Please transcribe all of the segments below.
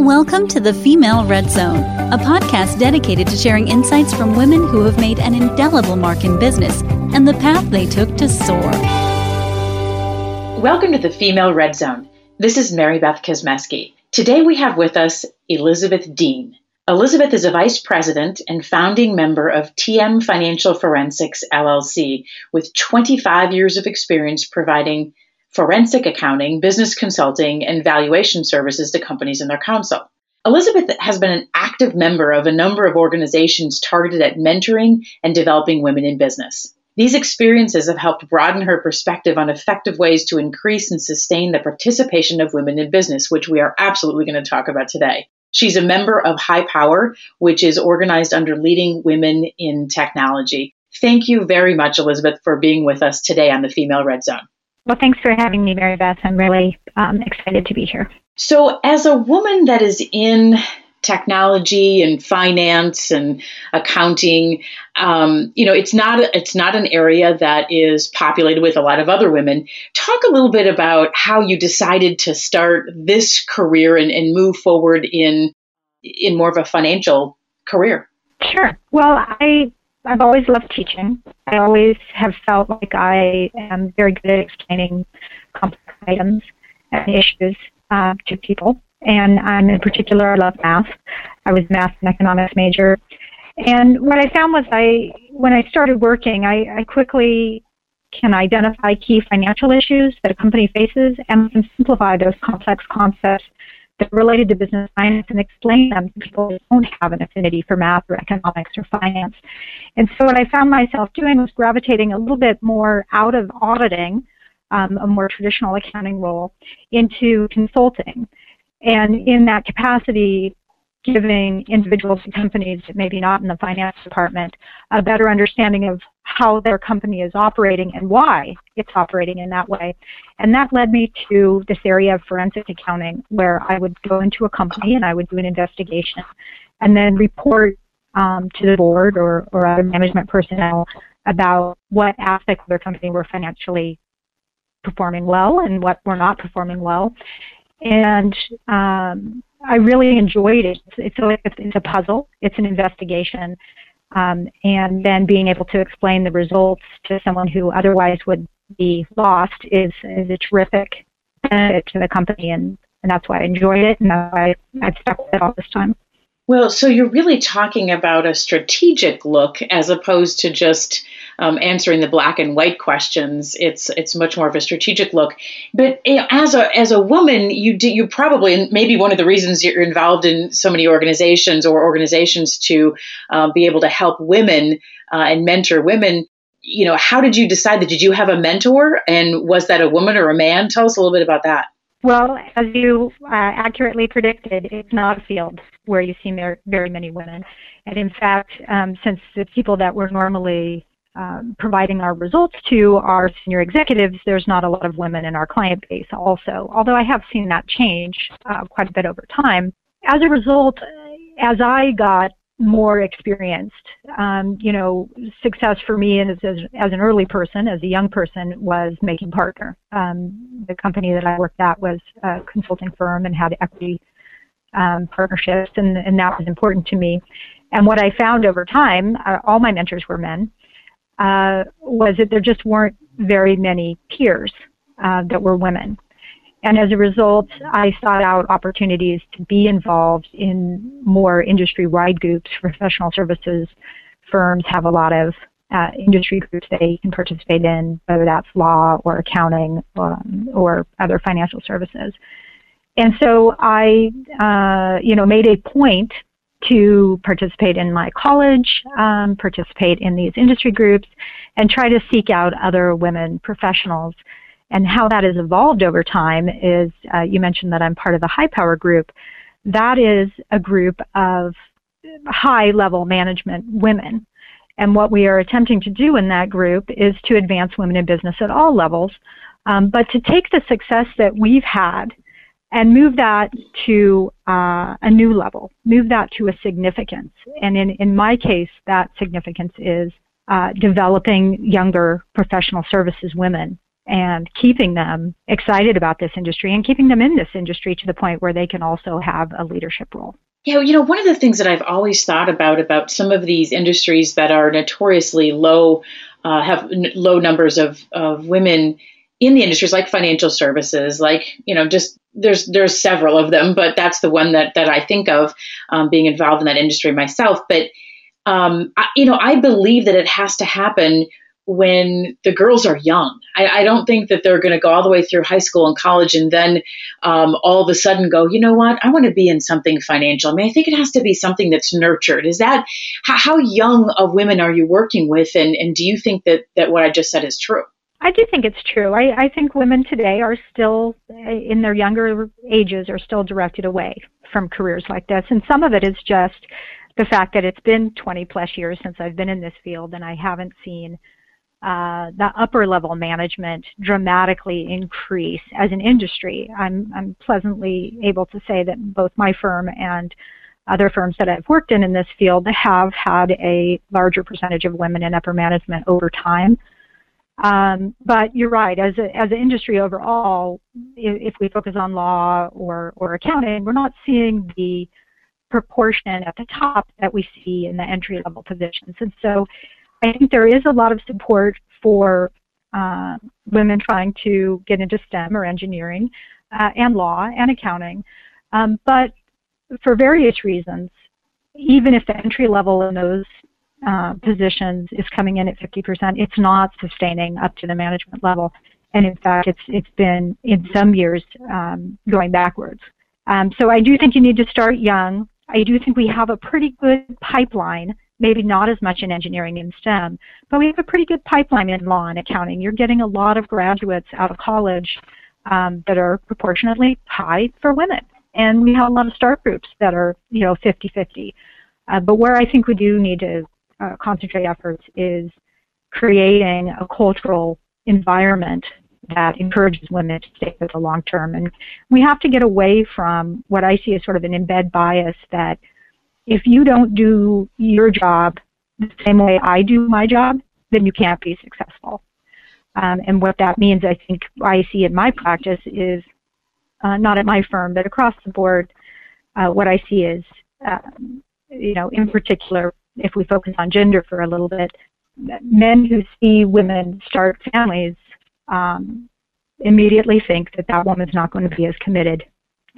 Welcome to the Female Red Zone, a podcast dedicated to sharing insights from women who have made an indelible mark in business and the path they took to soar. Welcome to the Female Red Zone. This is Mary Beth Kosmeski. Today we have with us Elizabeth Dean. Elizabeth is a vice president and founding member of TM Financial Forensics LLC with 25 years of experience providing forensic accounting, business consulting, and valuation services to companies and their counsel. Elizabeth has been an active member of a number of organizations targeted at mentoring and developing women in business. These experiences have helped broaden her perspective on effective ways to increase and sustain the participation of women in business, which we are absolutely going to talk about today. She's a member of HiPower, which is organized under Leading Women in Technology. Thank you very much, Elizabeth, for being with us today on the Female Red Zone. Well, thanks for having me, Mary Beth. I'm really um, excited to be here. So, as a woman that is in technology and finance and accounting, um, you know, it's not it's not an area that is populated with a lot of other women. Talk a little bit about how you decided to start this career and, and move forward in in more of a financial career. Sure. Well, I I've always loved teaching. I always have felt like I am very good at explaining complex items and issues uh, to people. And um, in particular, I love math. I was math and economics major. And what I found was I, when I started working, I, I quickly can identify key financial issues that a company faces and can simplify those complex concepts that related to business science and explain them to people who don't have an affinity for math or economics or finance. And so what I found myself doing was gravitating a little bit more out of auditing, um, a more traditional accounting role, into consulting. And in that capacity, giving individuals and companies, maybe not in the finance department, a better understanding of how their company is operating and why it's operating in that way. And that led me to this area of forensic accounting where I would go into a company and I would do an investigation and then report um, to the board or, or other management personnel about what aspects of their company were financially performing well and what were not performing well. And um, I really enjoyed it. It's, like it's a puzzle. It's an investigation, um, and then being able to explain the results to someone who otherwise would be lost is, is a terrific benefit to the company, and, and that's why I enjoyed it, and that's why I've stuck with it all this time. Well, so you're really talking about a strategic look as opposed to just um, answering the black and white questions. It's it's much more of a strategic look. But know, as a as a woman, you do, you probably and maybe one of the reasons you're involved in so many organizations or organizations to uh, be able to help women uh, and mentor women. You know, how did you decide that? Did you have a mentor, and was that a woman or a man? Tell us a little bit about that. Well, as you uh, accurately predicted, it's not a field where you see mer- very many women. And in fact, um, since the people that we're normally um, providing our results to are senior executives, there's not a lot of women in our client base also, although I have seen that change uh, quite a bit over time. As a result, as I got more experienced. Um, you know, success for me as, as, as, an early person, as a young person, was making partner. Um, the company that I worked at was a consulting firm and had equity um, partnerships, and, and that was important to me. And what I found over time, uh, all my mentors were men, uh, was that there just weren't very many peers uh, that were women. And as a result, I sought out opportunities to be involved in more industry-wide groups. Professional services firms have a lot of uh, industry groups they can participate in, whether that's law or accounting um, or other financial services. And so I, uh, you know, made a point to participate in my college, um, participate in these industry groups, and try to seek out other women professionals and how that has evolved over time is uh, you mentioned that I'm part of the HiPower group. That is a group of high level management women. And what we are attempting to do in that group is to advance women in business at all levels, um, but to take the success that we've had and move that to uh, a new level, move that to a significance. And in, in my case, that significance is uh, developing younger professional services women and keeping them excited about this industry and keeping them in this industry to the point where they can also have a leadership role. Yeah, you know, one of the things that I've always thought about about some of these industries that are notoriously low, uh, have n- low numbers of, of women in the industries like financial services, like you know, just there's there's several of them, but that's the one that that I think of um, being involved in that industry myself. But um, I, you know, I believe that it has to happen when the girls are young. I, I don't think that they're going to go all the way through high school and college and then um, all of a sudden go, you know what, I want to be in something financial. I mean, I think it has to be something that's nurtured. Is that how, how young of women are you working with? And, and do you think that, that what I just said is true? I do think it's true. I, I think women today are still, in their younger ages, are still directed away from careers like this. And some of it is just the fact that it's been 20 plus years since I've been in this field and I haven't seen uh, the upper level management dramatically increase as an industry. I'm, I'm pleasantly able to say that both my firm and other firms that I've worked in in this field have had a larger percentage of women in upper management over time. Um, but you're right. As a, as an industry overall, if, we focus on law or, or accounting, we're not seeing the proportion at the top that we see in the entry level positions. And so I think there is a lot of support for uh, women trying to get into STEM or engineering uh, and law and accounting. Um, but for various reasons, even if the entry level in those uh, positions is coming in at 50%, it's not sustaining up to the management level. And in fact, it's, it's been in some years um, going backwards. Um, so I do think you need to start young. I do think we have a pretty good pipeline maybe not as much in engineering and STEM, but we have a pretty good pipeline in law and accounting. You're getting a lot of graduates out of college um, that are proportionately high for women. And we have a lot of start groups that are, you know, 50-50. Uh, but where I think we do need to uh, concentrate efforts is creating a cultural environment that encourages women to stay for the long term. And we have to get away from what I see as sort of an embed bias that if you don't do your job the same way I do my job, then you can't be successful. Um, and what that means, I think, I see in my practice is uh, not at my firm, but across the board. Uh, what I see is, uh, you know, in particular, if we focus on gender for a little bit, men who see women start families um, immediately think that that woman's not going to be as committed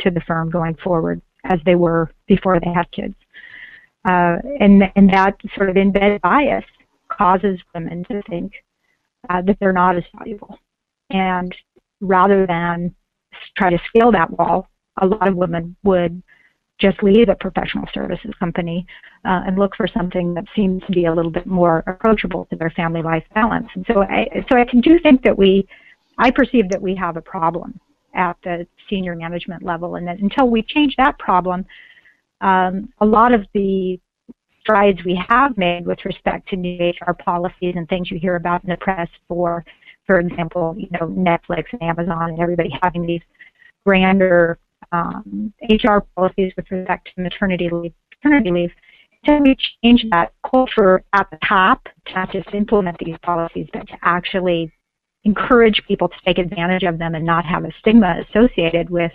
to the firm going forward as they were before they had kids. Uh, and, and that sort of embedded bias causes women to think uh, that they're not as valuable. And rather than try to scale that wall, a lot of women would just leave a professional services company uh, and look for something that seems to be a little bit more approachable to their family life balance. And so I, so I do think that we, I perceive that we have a problem at the senior management level, and that until we change that problem, um, a lot of the strides we have made with respect to new HR policies and things you hear about in the press for, for example, you know, Netflix and Amazon and everybody having these grander um, HR policies with respect to maternity leave, leave. Until we change that culture at the top to not just implement these policies, but to actually encourage people to take advantage of them and not have a stigma associated with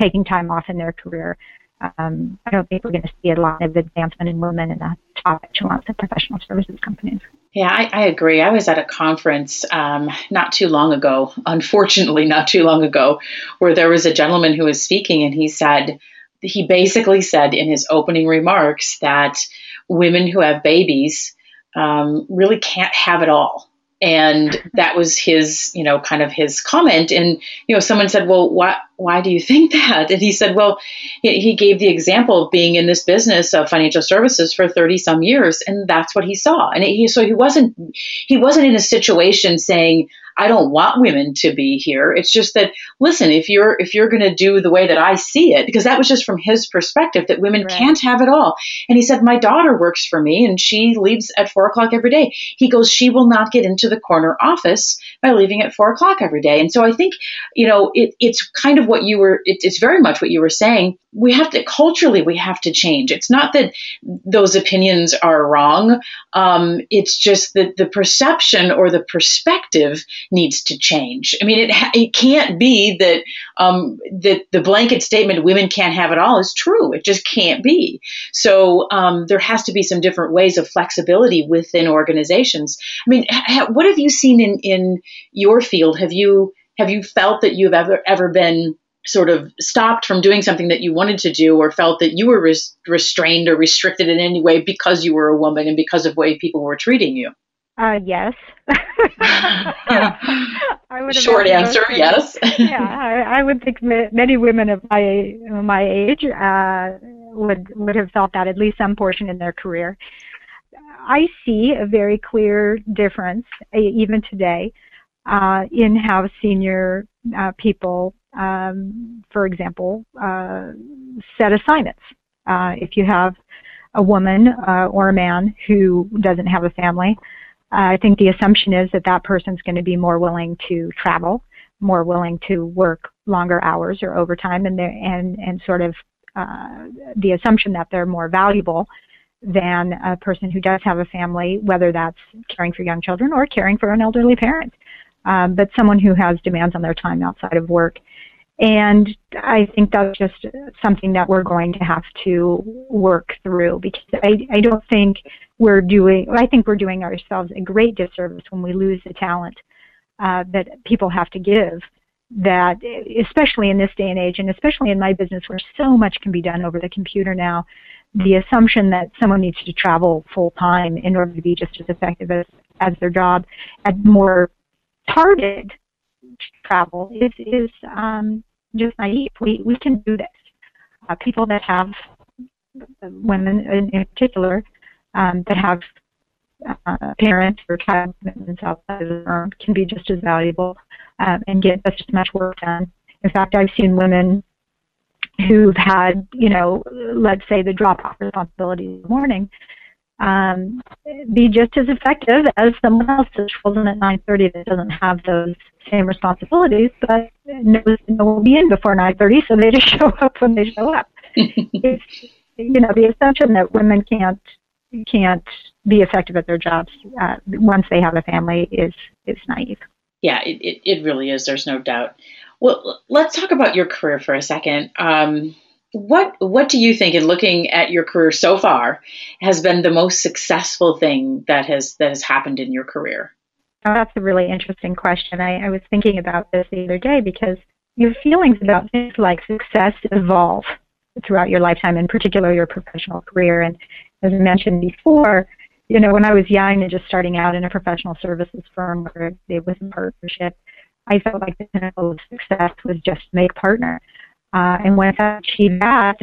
taking time off in their career um, I don't think we're going to see a lot of advancement in women in the top echelons of professional services companies. Yeah, I, I agree. I was at a conference um, not too long ago, unfortunately, not too long ago, where there was a gentleman who was speaking, and he said, he basically said in his opening remarks that women who have babies um, really can't have it all and that was his you know kind of his comment. And you know someone said well why why do you think that? And he said well he gave the example of being in this business of financial services for 30 some years and that's what he saw. And he so he wasn't he wasn't in a situation saying I don't want women to be here. It's just that listen, if you're if you're going to do the way that I see it, because that was just from his perspective that women right. can't have it all. And he said, my daughter works for me and she leaves at four o'clock every day. He goes, she will not get into the corner office by leaving at four o'clock every day. And so I think, you know, it, it's kind of what you were. It, it's very much what you were saying we have to culturally we have to change it's not that those opinions are wrong um, it's just that the perception or the perspective needs to change. I mean it, it can't be that um, that the blanket statement women can't have it all is true. It just can't be. So um, there has to be some different ways of flexibility within organizations. I mean ha- what have you seen in in your field? Have you have you felt that you've ever ever been sort of stopped from doing something that you wanted to do or felt that you were res- restrained or restricted in any way because you were a woman and because of the way people were treating you? Uh, yes. I would Short answer, yes. yeah, I, I, would think many women of my my age uh, would would have felt that at least some portion in their career. I see a very clear difference, even today, uh, in how senior uh, people um, for example, uh, set assignments. Uh, if you have a woman uh, or a man who doesn't have a family, I think the assumption is that that person's going to be more willing to travel, more willing to work longer hours or overtime, and and and sort of uh, the assumption that they're more valuable than a person who does have a family, whether that's caring for young children or caring for an elderly parent. Um, but someone who has demands on their time outside of work. And I think that's just something that we're going to have to work through because I, I don't think we're doing, I think we're doing ourselves a great disservice when we lose the talent uh, that people have to give. That, especially in this day and age, and especially in my business where so much can be done over the computer now, the assumption that someone needs to travel full time in order to be just as effective as, as their job at more targeted travel is is um, just naive. We we can do this. Uh, people that have women in, in particular um, that have uh, parents or child commitments outside of the firm can be just as valuable um, and get just as much work done. In fact, I've seen women who've had, you know, let's say the drop-off responsibility in the morning, um, be just as effective as someone else that's chosen at 9:30 that doesn't have those same responsibilities, but no will be in before 9:30, so they just show up when they show up. it's, you know, the assumption that women can't can't be effective at their jobs uh, once they have a family is is naive. Yeah, it, it, it really is. There's no doubt. Well, let's talk about your career for a second. Um, what what do you think in looking at your career so far has been the most successful thing that has that has happened in your career oh, that's a really interesting question I, I was thinking about this the other day because your feelings about things like success evolve throughout your lifetime in particular your professional career and as i mentioned before you know when i was young and just starting out in a professional services firm where it was a partnership i felt like the pinnacle of success was just make partner uh, and once I achieved that,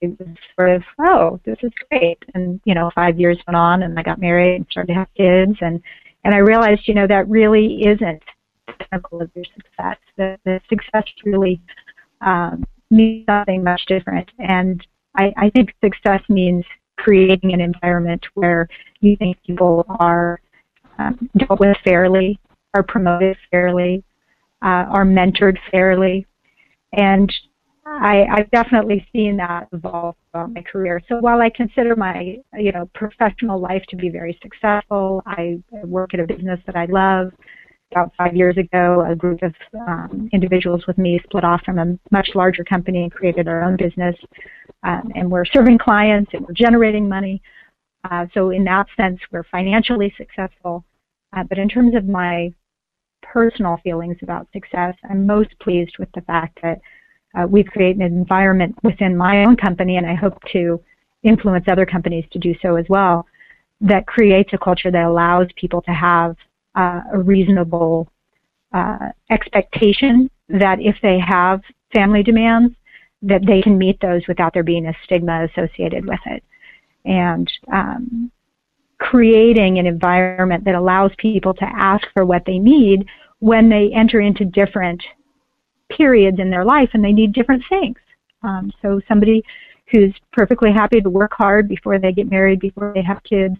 it was sort of, oh, this is great. And, you know, five years went on and I got married and started to have kids. And, and I realized, you know, that really isn't the pinnacle of your success. The, the success really um, means something much different. And I, I think success means creating an environment where you think people are um, dealt with fairly, are promoted fairly, uh, are mentored fairly, and I, I've definitely seen that evolve throughout my career. So while I consider my, you know, professional life to be very successful, I work at a business that I love. About five years ago, a group of um, individuals with me split off from a much larger company and created our own business. Um, and we're serving clients and we're generating money. Uh, so in that sense, we're financially successful. Uh, but in terms of my personal feelings about success, I'm most pleased with the fact that uh, we've created an environment within my own company, and I hope to influence other companies to do so as well, that creates a culture that allows people to have uh, a reasonable uh, expectation that if they have family demands, that they can meet those without there being a stigma associated with it. And um, creating an environment that allows people to ask for what they need when they enter into different periods in their life and they need different things. Um, so somebody who's perfectly happy to work hard before they get married, before they have kids,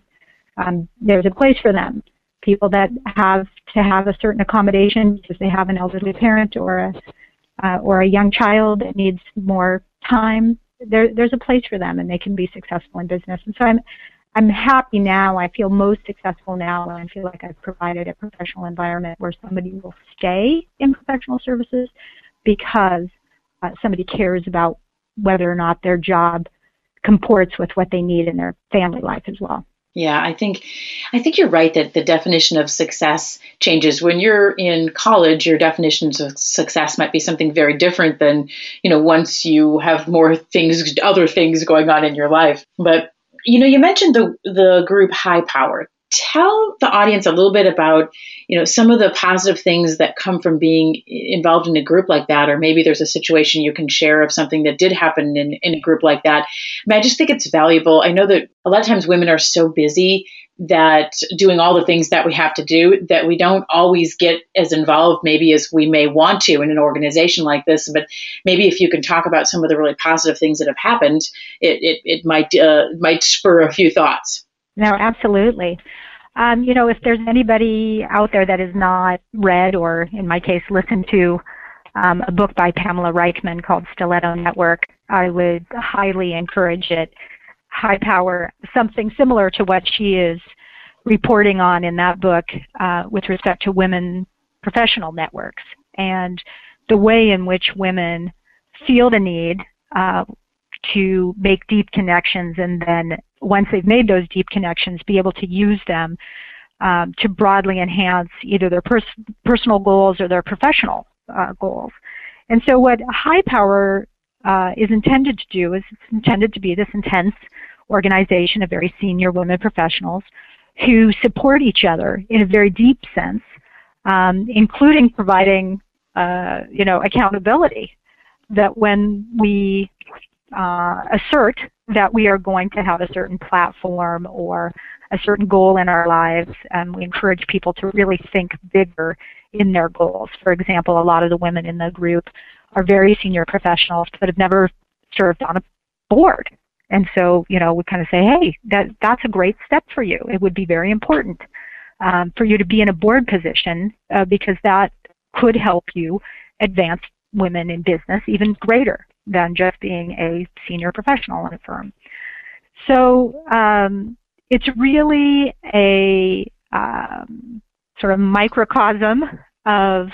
um, there's a place for them. People that have to have a certain accommodation because they have an elderly parent or a uh, or a young child that needs more time, there, there's a place for them and they can be successful in business. And so I'm, I'm happy now. I feel most successful now and I feel like I've provided a professional environment where somebody will stay in professional services because uh, somebody cares about whether or not their job comports with what they need in their family life as well. Yeah, I think I think you're right that the definition of success changes. When you're in college, your definitions of success might be something very different than, you know, once you have more things other things going on in your life. But you know, you mentioned the the group HiPower. Tell the audience a little bit about, you know, some of the positive things that come from being involved in a group like that, or maybe there's a situation you can share of something that did happen in, in a group like that. I mean, I just think it's valuable. I know that a lot of times women are so busy that doing all the things that we have to do that we don't always get as involved maybe as we may want to in an organization like this but maybe if you can talk about some of the really positive things that have happened it, it, it might uh, might spur a few thoughts no absolutely. Um, you know if there's anybody out there that has not read or in my case listened to um, a book by pamela reichman called stiletto network i would highly encourage it. HiPower, something similar to what she is reporting on in that book uh, with respect to women professional networks and the way in which women feel the need uh, to make deep connections and then once they've made those deep connections be able to use them um, to broadly enhance either their pers- personal goals or their professional uh, goals. And so what HiPower uh, is intended to do is it's intended to be this intense organization of very senior women professionals who support each other in a very deep sense, um, including providing, uh, you know, accountability. That when we uh, assert that we are going to have a certain platform or a certain goal in our lives, and we encourage people to really think bigger in their goals. For example, a lot of the women in the group are very senior professionals but have never served on a board and so, you know, we kind of say, hey, that that's a great step for you. It would be very important um, for you to be in a board position uh, because that could help you advance women in business even greater than just being a senior professional in a firm. So um, it's really a um, sort of microcosm of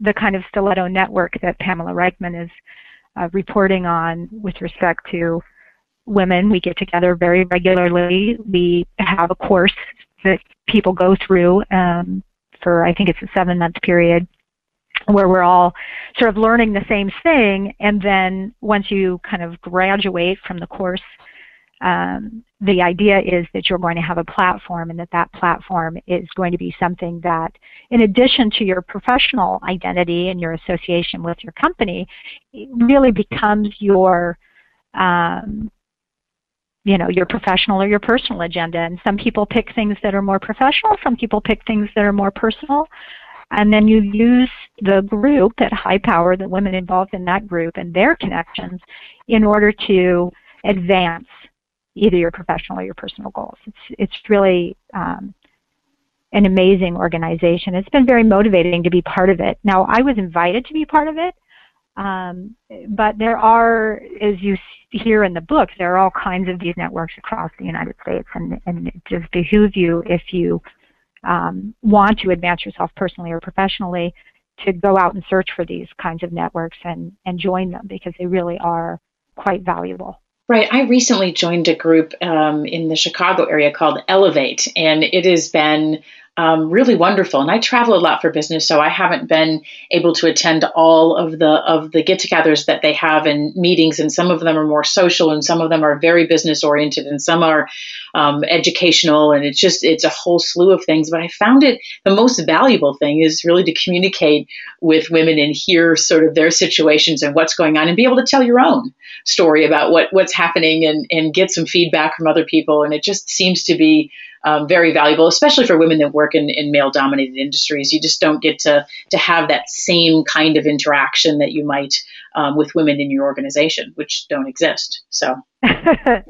the kind of stiletto network that Pamela Reichman is uh, reporting on with respect to women. We get together very regularly. We have a course that people go through um, for, I think it's a seven month period, where we're all sort of learning the same thing. And then once you kind of graduate from the course, um, the idea is that you're going to have a platform and that that platform is going to be something that, in addition to your professional identity and your association with your company, really becomes your um, you know your professional or your personal agenda and some people pick things that are more professional some people pick things that are more personal and then you use the group at HiPower the women involved in that group and their connections in order to advance either your professional or your personal goals. It's it's really um, an amazing organization. It's been very motivating to be part of it. Now i was invited to be part of it um, but there are, as you hear in the book, there are all kinds of these networks across the United States, and, and it just behooves you if you um, want to advance yourself personally or professionally to go out and search for these kinds of networks and, and join them because they really are quite valuable. Right. I recently joined a group um, in the Chicago area called Elevate, and it has been um, really wonderful. And I travel a lot for business, so I haven't been able to attend all of the of the get-togethers that they have and meetings. And some of them are more social, and some of them are very business oriented, and some are um, educational. And it's just it's a whole slew of things. But I found it the most valuable thing is really to communicate with women and hear sort of their situations and what's going on, and be able to tell your own story about what what's happening and and get some feedback from other people. And it just seems to be um, very valuable, especially for women that work in, in male dominated industries. You just don't get to, to have that same kind of interaction that you might um, with women in your organization, which don't exist. So.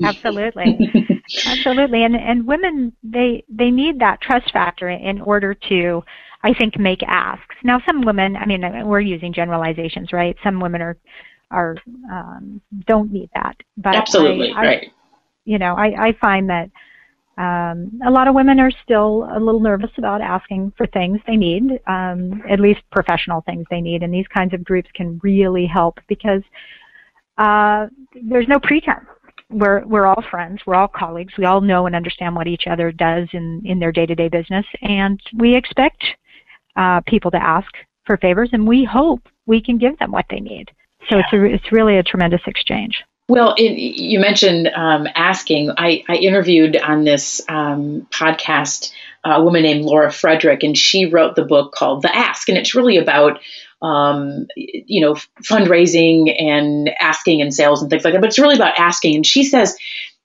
Absolutely. Absolutely. And, and women, they, they need that trust factor in order to, I think, make asks. Now, some women, I mean, we're using generalizations, right? Some women are are um, don't need that. But absolutely I, I, right. You know, I, I find that um, a lot of women are still a little nervous about asking for things they need, um, at least professional things they need, and these kinds of groups can really help because uh, there's no pretense. We're we're all friends, we're all colleagues, we all know and understand what each other does in in their day-to-day business, and we expect uh, people to ask for favors, and we hope we can give them what they need. So yeah. it's a, it's really a tremendous exchange. Well, you mentioned um, asking. I, I, interviewed on this um, podcast a woman named Laura Fredricks, and she wrote the book called The Ask, and it's really about um, you know fundraising and asking and sales and things like that. But it's really about asking, and she says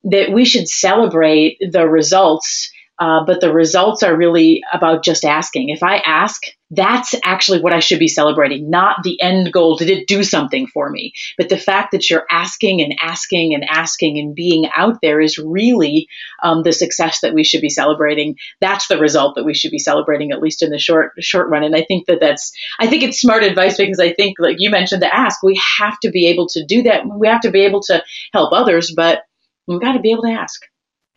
that we should celebrate the results uh, but the results are really about just asking. If I ask, that's actually what I should be celebrating, not the end goal. Did it do something for me? But the fact that you're asking and asking and asking and being out there is really um, the success that we should be celebrating. That's the result that we should be celebrating, at least in the short short run. And I think that that's I think it's smart advice because I think, like you mentioned, the ask. We have to be able to do that. We have to be able to help others, but we've got to be able to ask.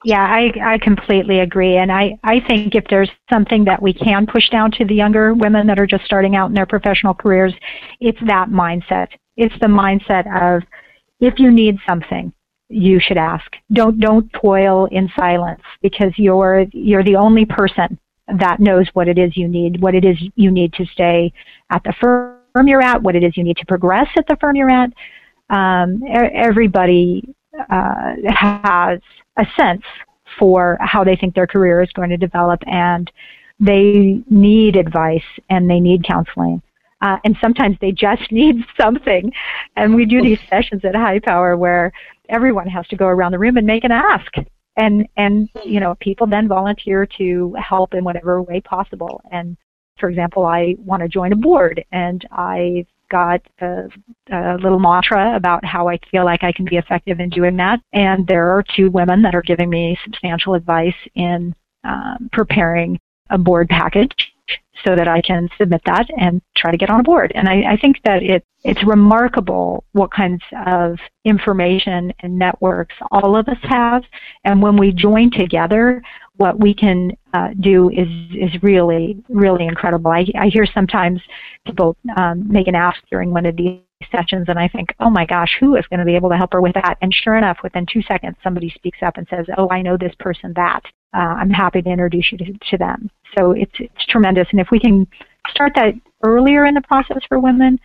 Yeah, I, I completely agree. And I, I think if there's something that we can push down to the younger women that are just starting out in their professional careers, it's that mindset. It's the mindset of if you need something, you should ask. Don't don't toil in silence because you're you're the only person that knows what it is you need, what it is you need to stay at the firm you're at, what it is you need to progress at the firm you're at. Um, everybody uh, has a sense for how they think their career is going to develop and they need advice and they need counseling. Uh, and sometimes they just need something. And we do these sessions at HiPower where everyone has to go around the room and make an ask. And, and, you know, people then volunteer to help in whatever way possible. And for example, I want to join a board and I've got a, a, little mantra about how I feel like I can be effective in doing that. And there are two women that are giving me substantial advice in um, preparing a board package so that I can submit that and try to get on a board. And I, I think that it, it's remarkable what kinds of information and networks all of us have. And when we join together, what we can uh, do is is really really incredible. I, I hear sometimes people um, make an ask during one of these sessions, and I think, oh my gosh, who is going to be able to help her with that? And sure enough, within two seconds, somebody speaks up and says, oh, I know this person that. Uh, I'm happy to introduce you to, to them. So it's it's tremendous, and if we can start that earlier in the process for women,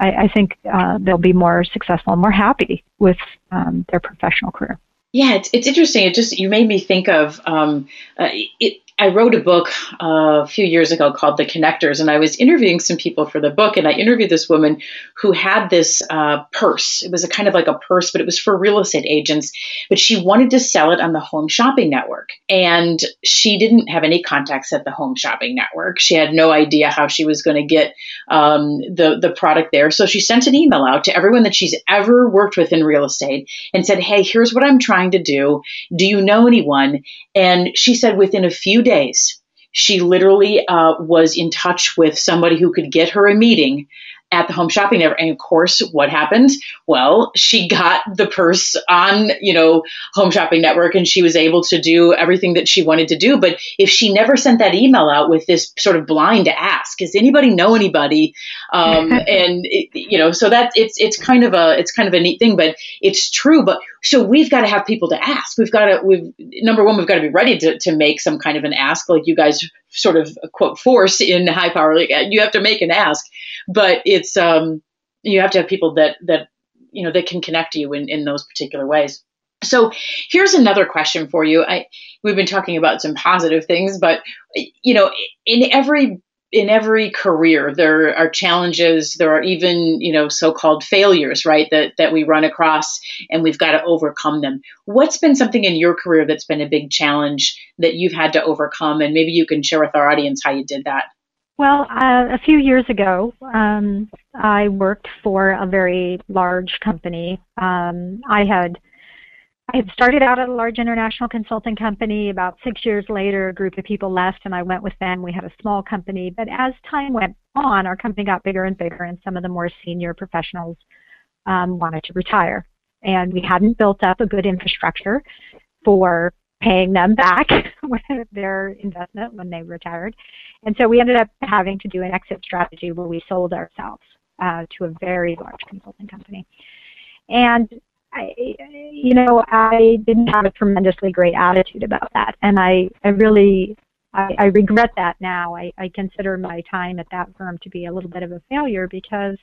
I, I think uh, they'll be more successful and more happy with um, their professional career. Yeah, it's, it's interesting. It just you made me think of um, uh, it. I wrote a book uh, a few years ago called The Connectors, and I was interviewing some people for the book. And I interviewed this woman who had this uh, purse. It was a kind of like a purse, but it was for real estate agents. But she wanted to sell it on the Home Shopping Network, and she didn't have any contacts at the Home Shopping Network. She had no idea how she was going to get um, the the product there. So she sent an email out to everyone that she's ever worked with in real estate and said, "Hey, here's what I'm trying to do. Do you know anyone?" And she said within a few days, she literally uh, was in touch with somebody who could get her a meeting at the home shopping network. And of course, what happened? Well, she got the purse on, you know, home shopping network and she was able to do everything that she wanted to do. But if she never sent that email out with this sort of blind ask, does anybody know anybody? Um, and it, you know, so that it's, it's kind of a, it's kind of a neat thing, but it's true. But so we've got to have people to ask. We've got to, we've, number one, we've got to be ready to, to make some kind of an ask like you guys sort of quote force in HiPower league. You have to make an ask, but it's um, you have to have people that that you know that can connect you in in those particular ways. So here's another question for you. I we've been talking about some positive things, but you know, in every in every career there are challenges there are even you know so-called failures right that that we run across and we've got to overcome them. What's been something in your career that's been a big challenge that you've had to overcome? And maybe you can share with our audience how you did that. Well, uh, a few years ago, um, I worked for a very large company. Um, I had I had started out at a large international consulting company. About six years later, a group of people left, and I went with them. We had a small company, but as time went on, our company got bigger and bigger, and some of the more senior professionals um, wanted to retire. And we hadn't built up a good infrastructure for paying them back their investment when they retired. And so we ended up having to do an exit strategy where we sold ourselves uh, to a very large consulting company. And I, you know, I didn't have a tremendously great attitude about that, and I, I really, I, I regret that now. I, I consider my time at that firm to be a little bit of a failure because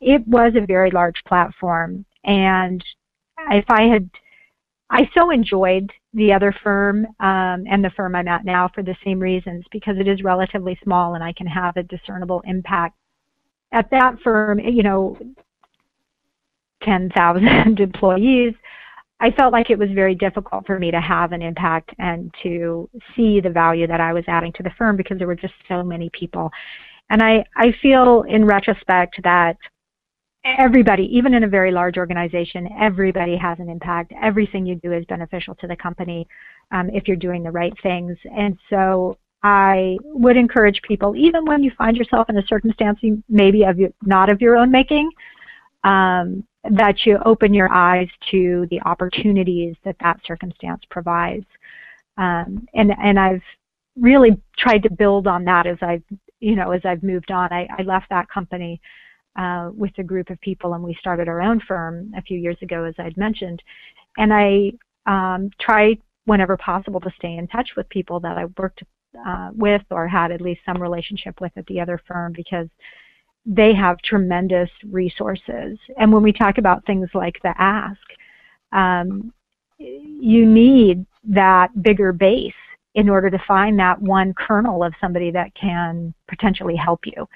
it was a very large platform, and if I had, I so enjoyed the other firm um, and the firm I'm at now for the same reasons because it is relatively small and I can have a discernible impact. At that firm, you know, 10,000 employees, I felt like it was very difficult for me to have an impact and to see the value that I was adding to the firm because there were just so many people. And I, I feel in retrospect that everybody, even in a very large organization, everybody has an impact. Everything you do is beneficial to the company um, if you're doing the right things. And so I would encourage people, even when you find yourself in a circumstance maybe of your, not of your own making, um, that you open your eyes to the opportunities that that circumstance provides. Um, and and I've really tried to build on that as I've you know as I've moved on. I, I left that company uh, with a group of people, and we started our own firm a few years ago, as I'd mentioned. And I um, try whenever possible to stay in touch with people that I worked uh, with or had at least some relationship with at the other firm because they have tremendous resources. And when we talk about things like the ask, um, you need that bigger base in order to find that one kernel of somebody that can potentially help you.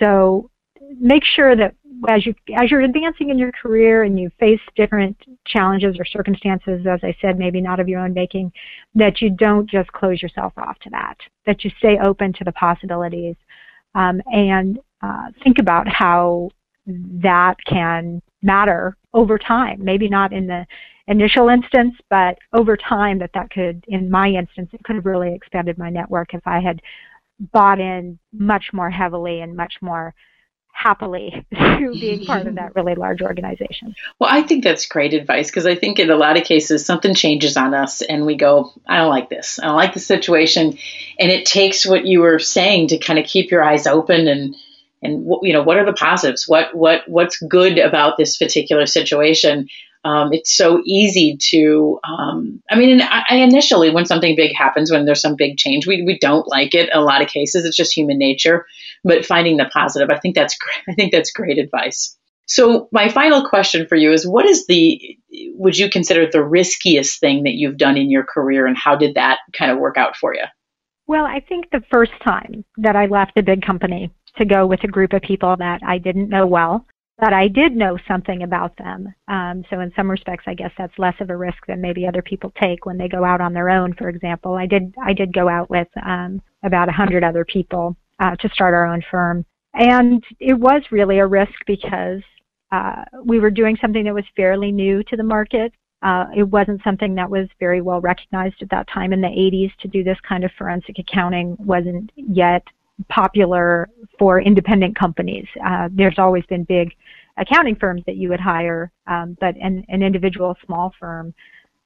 So make sure that as you as you're advancing in your career and you face different challenges or circumstances, as I said, maybe not of your own making, that you don't just close yourself off to that. That you stay open to the possibilities, um, and uh, think about how that can matter over time. Maybe not in the initial instance, but over time that that could, in my instance, it could have really expanded my network if I had bought in much more heavily and much more happily to being part of that really large organization. Well, I think that's great advice because I think in a lot of cases something changes on us and we go, I don't like this. I don't like the situation. And it takes what you were saying to kind of keep your eyes open and and you know what are the positives? What what what's good about this particular situation? Um, it's so easy to um, i mean I, I, initially when something big happens when there's some big change we, we don't like it in a lot of cases. It's just human nature. But finding the positive i think that's great i think that's great advice. So my final question for you is what is the would you consider the riskiest thing that you've done in your career and how did that kind of work out for you? Well, I think the first time that I left a big company to go with a group of people that I didn't know well, but I did know something about them. Um, so in some respects, I guess that's less of a risk than maybe other people take when they go out on their own. For example, I did I did go out with um, about a hundred other people uh, to start our own firm, and it was really a risk because uh, we were doing something that was fairly new to the market. Uh, it wasn't something that was very well recognized at that time in the 80s to do this kind of forensic accounting wasn't yet popular for independent companies. Uh, there's always been big accounting firms that you would hire, um, but an, an, individual small firm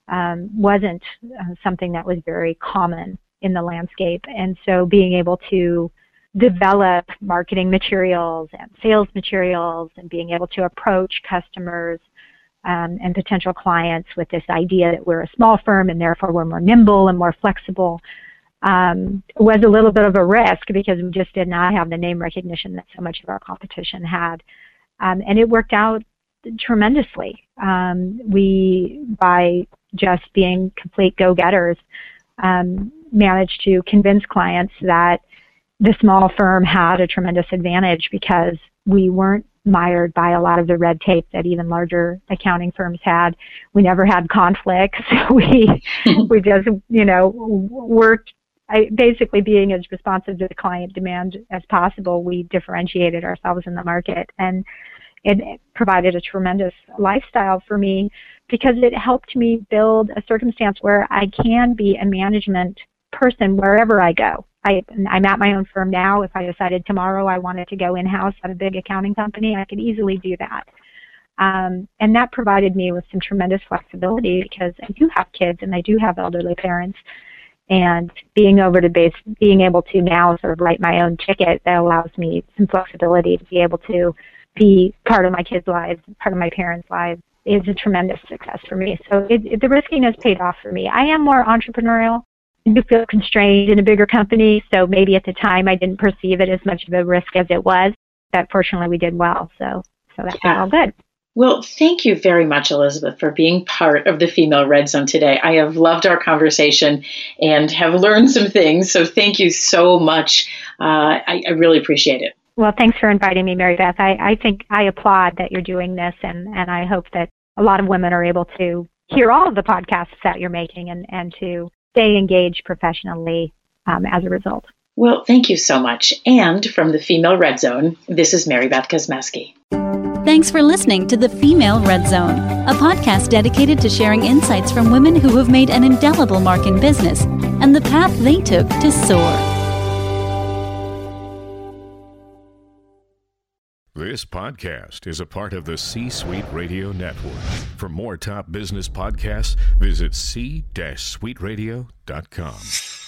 um, wasn't uh, something that was very common in the landscape. And so being able to develop marketing materials and sales materials and being able to approach customers um, and potential clients with this idea that we're a small firm and therefore we're more nimble and more flexible um, was a little bit of a risk because we just did not have the name recognition that so much of our competition had. Um, and it worked out tremendously. Um, we, by just being complete go-getters, um, managed to convince clients that the small firm had a tremendous advantage because we weren't mired by a lot of the red tape that even larger accounting firms had. We never had conflicts. we we just you know worked I, basically being as responsive to the client demand as possible, we differentiated ourselves in the market, and it provided a tremendous lifestyle for me because it helped me build a circumstance where I can be a management person wherever I go. I, I'm at my own firm now. If I decided tomorrow I wanted to go in-house at a big accounting company, I could easily do that. Um, and that provided me with some tremendous flexibility because I do have kids and I do have elderly parents. And being over to base, being able to now sort of write my own ticket that allows me some flexibility to be able to be part of my kids' lives, part of my parents' lives, is a tremendous success for me. So it, it, the riskiness paid off for me. I am more entrepreneurial. I do feel constrained in a bigger company, so maybe at the time I didn't perceive it as much of a risk as it was. But fortunately, we did well, so so that's yeah. all good. Well, thank you very much, Elizabeth, for being part of the Female Red Zone today. I have loved our conversation and have learned some things. So thank you so much. Uh, I, I really appreciate it. Well, thanks for inviting me, Mary Beth. I, I think I applaud that you're doing this, and, and I hope that a lot of women are able to hear all of the podcasts that you're making and, and to stay engaged professionally um, as a result. Well, thank you so much. And from the Female Red Zone, this is Mary Beth Kosmeski. Thanks for listening to the Female Red Zone, a podcast dedicated to sharing insights from women who have made an indelible mark in business and the path they took to soar. This podcast is a part of the C Suite Radio Network. For more top business podcasts, visit c-suiteradio.com.